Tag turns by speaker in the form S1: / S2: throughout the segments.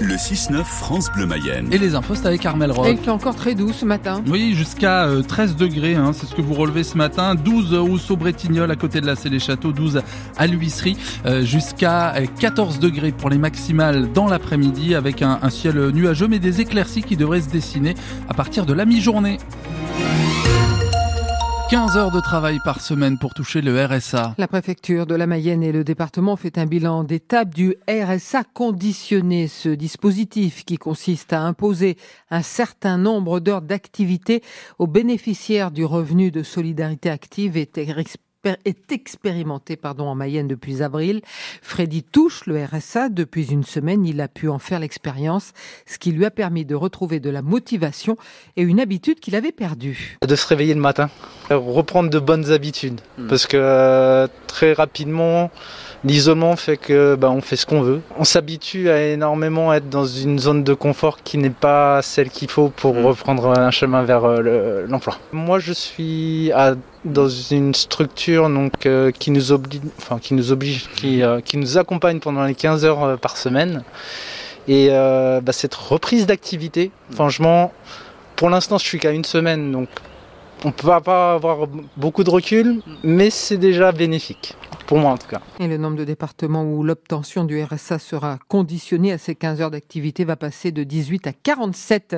S1: Le 6-9 France Bleu Mayenne.
S2: Et les infos, c'est avec Armel Roth.
S3: Et il fait encore très doux ce matin.
S2: Oui, jusqu'à 13 degrés, hein, c'est ce que vous relevez ce matin. 12 au Saut-Bretignolles à côté de la Célé Château, 12 à l'Huisserie, euh, jusqu'à 14 degrés pour les maximales dans l'après-midi avec un, un ciel nuageux mais des éclaircies qui devraient se dessiner à partir de la mi-journée. 15 heures de travail par semaine pour toucher le RSA.
S3: La préfecture de la Mayenne et le département fait un bilan d'étape du RSA conditionné. Ce dispositif qui consiste à imposer un certain nombre d'heures d'activité aux bénéficiaires du revenu de solidarité active est est expérimenté pardon, en Mayenne depuis avril. Freddy touche le RSA depuis une semaine. Il a pu en faire l'expérience, ce qui lui a permis de retrouver de la motivation et une habitude qu'il avait perdue.
S4: De se réveiller le matin, reprendre de bonnes habitudes. Hmm. Parce que euh, très rapidement, l'isolement fait que bah, on fait ce qu'on veut. On s'habitue à énormément être dans une zone de confort qui n'est pas celle qu'il faut pour hmm. reprendre un chemin vers euh, l'emploi. Moi, je suis à dans une structure donc euh, qui nous oblige, enfin qui nous oblige, qui, euh, nous accompagne pendant les 15 heures euh, par semaine. Et bah, cette reprise d'activité, franchement, pour l'instant, je suis qu'à une semaine, donc on peut pas avoir beaucoup de recul, mais c'est déjà bénéfique. Pour moi en tout cas.
S3: Et le nombre de départements où l'obtention du RSA sera conditionnée à ces 15 heures d'activité va passer de 18 à 47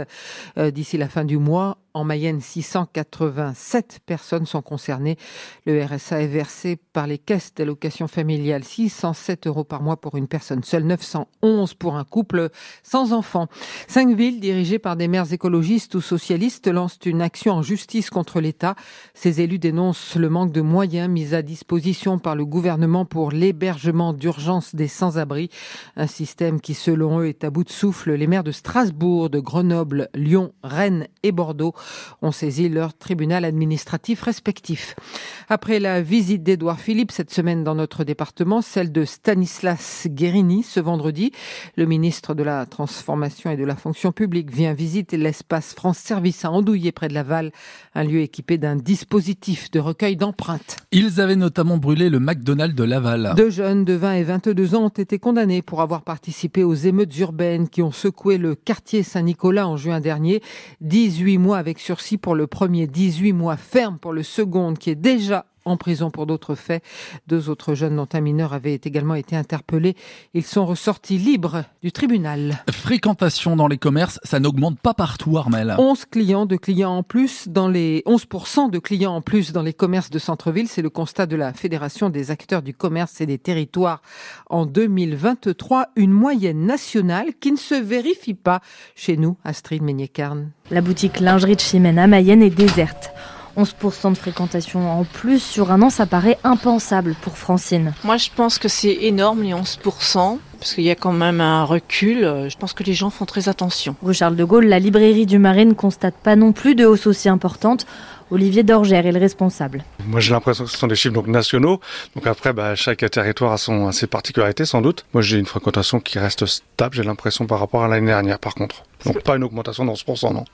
S3: d'ici la fin du mois. En Mayenne, 687 personnes sont concernées. Le RSA est versé par les caisses d'allocation familiale. 607 euros par mois pour une personne seule, 911 pour un couple sans enfant. Cinq villes dirigées par des maires écologistes ou socialistes lancent une action en justice contre l'État. Ces élus dénoncent le manque de moyens mis à disposition par le gouvernement pour l'hébergement d'urgence des sans-abri. Un système qui, selon eux, est à bout de souffle. Les maires de Strasbourg, de Grenoble, Lyon, Rennes et Bordeaux ont saisi leur tribunal administratif respectif. Après la visite d'Edouard Philippe cette semaine dans notre département, celle de Stanislas Guérini ce vendredi, le ministre de la Transformation et de la Fonction publique vient visiter l'espace France Service à Andouillé près de Laval, un lieu équipé d'un dispositif de recueil d'empreintes.
S2: Ils avaient notamment brûlé le
S3: Deux jeunes de 20 et 22 ans ont été condamnés pour avoir participé aux émeutes urbaines qui ont secoué le quartier Saint-Nicolas en juin dernier. 18 mois avec sursis pour le premier, 18 mois ferme pour le second, qui est déjà en prison pour d'autres faits. Deux autres jeunes, dont un mineur, avaient également été interpellés. Ils sont ressortis libres du tribunal.
S2: Fréquentation dans les commerces, ça n'augmente pas partout, Armel.
S3: 11 clients de clients en plus dans les 11% de clients en plus dans les commerces de centre-ville, c'est le constat de la Fédération des acteurs du commerce et des territoires en 2023, une moyenne nationale qui ne se vérifie pas chez nous, Astrid Meignet-Carne.
S5: La boutique lingerie de Chimène à Mayenne est déserte. 11% de fréquentation en plus sur un an, ça paraît impensable pour Francine.
S6: Moi, je pense que c'est énorme, les 11%. Parce qu'il y a quand même un recul, je pense que les gens font très attention.
S5: Rue Charles de Gaulle, la librairie du Marine constate pas non plus de hausse aussi importante. Olivier Dorgère est le responsable.
S7: Moi j'ai l'impression que ce sont des chiffres donc nationaux. Donc après, bah, chaque territoire a, son, a ses particularités sans doute. Moi j'ai une fréquentation qui reste stable, j'ai l'impression par rapport à l'année dernière par contre. Donc pas une augmentation de 11%, non.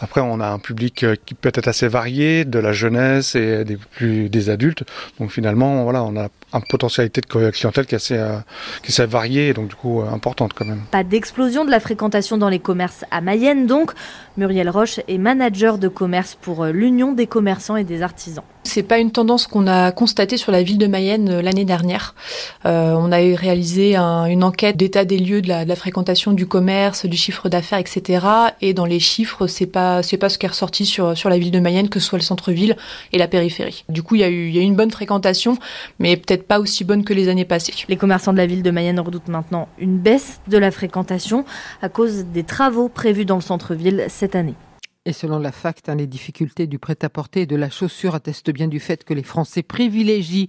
S7: Après, on a un public euh, qui peut être assez varié, de la jeunesse et des plus des adultes. Donc finalement, voilà, on a une potentialité de clientèle qui est assez, euh, qui est assez variée et donc du coup euh, importante quand même.
S5: Pas d'explosion de la fréquentation dans les commerces à Mayenne donc. Muriel Roche est manager de commerce pour l'Union des commerçants et des artisans.
S6: C'est pas une tendance qu'on a constatée sur la ville de Mayenne euh, l'année dernière. Euh, on a réalisé une enquête d'état des lieux de la, fréquentation du commerce, du chiffre d'affaires, etc. Et dans les chiffres, c'est pas c'est pas ce qui est ressorti sur la ville de Mayenne, que ce soit le centre-ville et la périphérie. Du coup, il y a eu il y a une bonne fréquentation, mais peut-être pas aussi bonne que les années passées.
S5: Les commerçants de la ville de Mayenne redoutent maintenant une baisse de la fréquentation à cause des travaux prévus dans le centre-ville cette année.
S3: Et selon la FACT, hein, les difficultés du prêt-à-porter et de la chaussure attestent bien du fait que les Français privilégient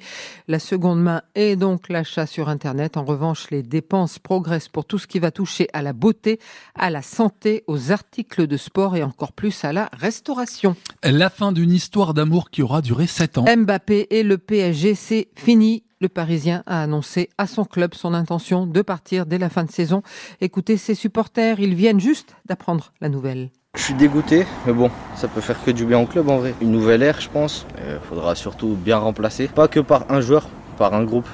S3: la seconde main et donc l'achat sur Internet. En revanche, les dépenses progressent pour tout ce qui va toucher à la beauté, à la santé, aux articles de sport et encore plus à la restauration.
S2: La fin d'une histoire d'amour qui aura duré 7 ans.
S3: Mbappé et le PSG, c'est fini le Parisien a annoncé à son club son intention de partir dès la fin de saison. Écoutez ses supporters, ils viennent juste d'apprendre la nouvelle.
S8: Je suis dégoûté, mais bon, ça peut faire que du bien au club en vrai. Une nouvelle ère, je pense. Il faudra surtout bien remplacer. Pas que par un joueur, par un groupe.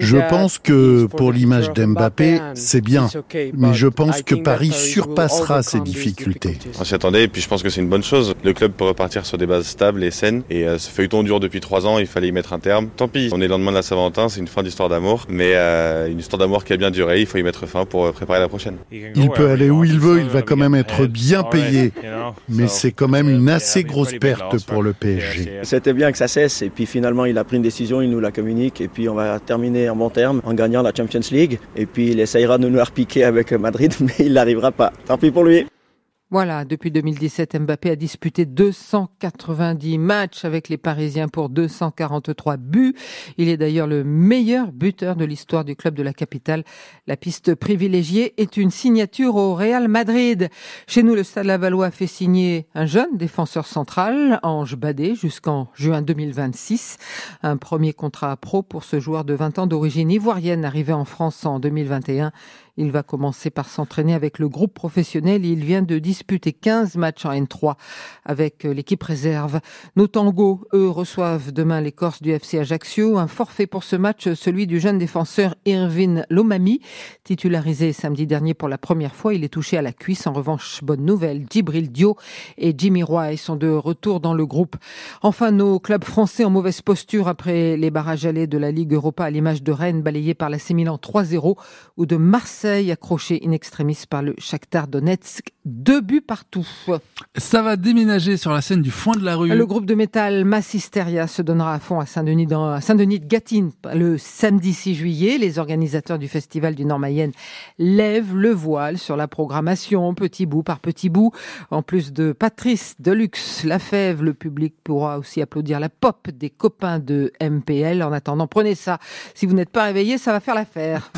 S9: Je pense que pour l'image d'Mbappé, c'est bien, mais je pense que Paris surpassera ces difficultés.
S10: On s'y attendait et puis je pense que c'est une bonne chose. Le club peut repartir sur des bases stables et saines et euh, ce feuilleton dure depuis trois ans, il fallait y mettre un terme. Tant pis, on est le lendemain de la Saint-Valentin, c'est une fin d'histoire d'amour, mais euh, une histoire d'amour qui a bien duré, il faut y mettre fin pour euh, préparer la prochaine.
S9: Il peut aller où il veut, il va quand même être bien payé, mais c'est quand même une assez grosse perte pour le PSG.
S11: C'était bien que ça cesse et puis finalement il a pris une décision, il nous la communique et puis on va terminer en bon terme en gagnant la Champions League et puis il essayera de nous repiquer avec Madrid mais il n'arrivera pas. Tant pis pour lui.
S3: Voilà, depuis 2017, Mbappé a disputé 290 matchs avec les Parisiens pour 243 buts. Il est d'ailleurs le meilleur buteur de l'histoire du club de la capitale. La piste privilégiée est une signature au Real Madrid. Chez nous, le Stade Lavallois fait signer un jeune défenseur central, Ange Badé, jusqu'en juin 2026. Un premier contrat pro pour ce joueur de 20 ans d'origine ivoirienne arrivé en France en 2021. Il va commencer par s'entraîner avec le groupe professionnel. Il vient de disputer 15 matchs en N3 avec euh, l'équipe réserve. Nos tangos, eux, reçoivent demain les Corses du FC Ajaccio. Un forfait pour ce match, celui du jeune défenseur Irvin Lomami, titularisé samedi dernier pour la première fois. Il est touché à la cuisse. En revanche, bonne nouvelle, Djibril Dio et Jimmy Roy sont de retour dans le groupe. Enfin, nos clubs français en mauvaise posture après les barrages allés de la Ligue Europa à l'image de Rennes balayé par la Milan 3-0 ou de Marseille accroché in extremis par le Shakhtar Donetsk. Deux buts partout.
S2: Ça va déménager sur la scène du foin de la rue.
S3: Le groupe de métal Massisteria se donnera à fond à Saint-Denis dans, Saint-Denis de Gatine le samedi 6 juillet. Les organisateurs du festival du Nord-Mayenne lèvent le voile sur la programmation, petit bout par petit bout. En plus de Patrice Deluxe, La Fève, le public pourra aussi applaudir la pop des copains de MPL. En attendant, prenez ça. Si vous n'êtes pas réveillé, ça va faire l'affaire.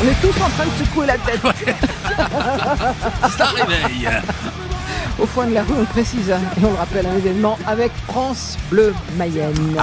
S3: On est tous en train de secouer la tête.
S2: Ça réveille.
S3: Au fond de la rue, on précise, et on le rappelle, un événement avec France Bleu Mayenne.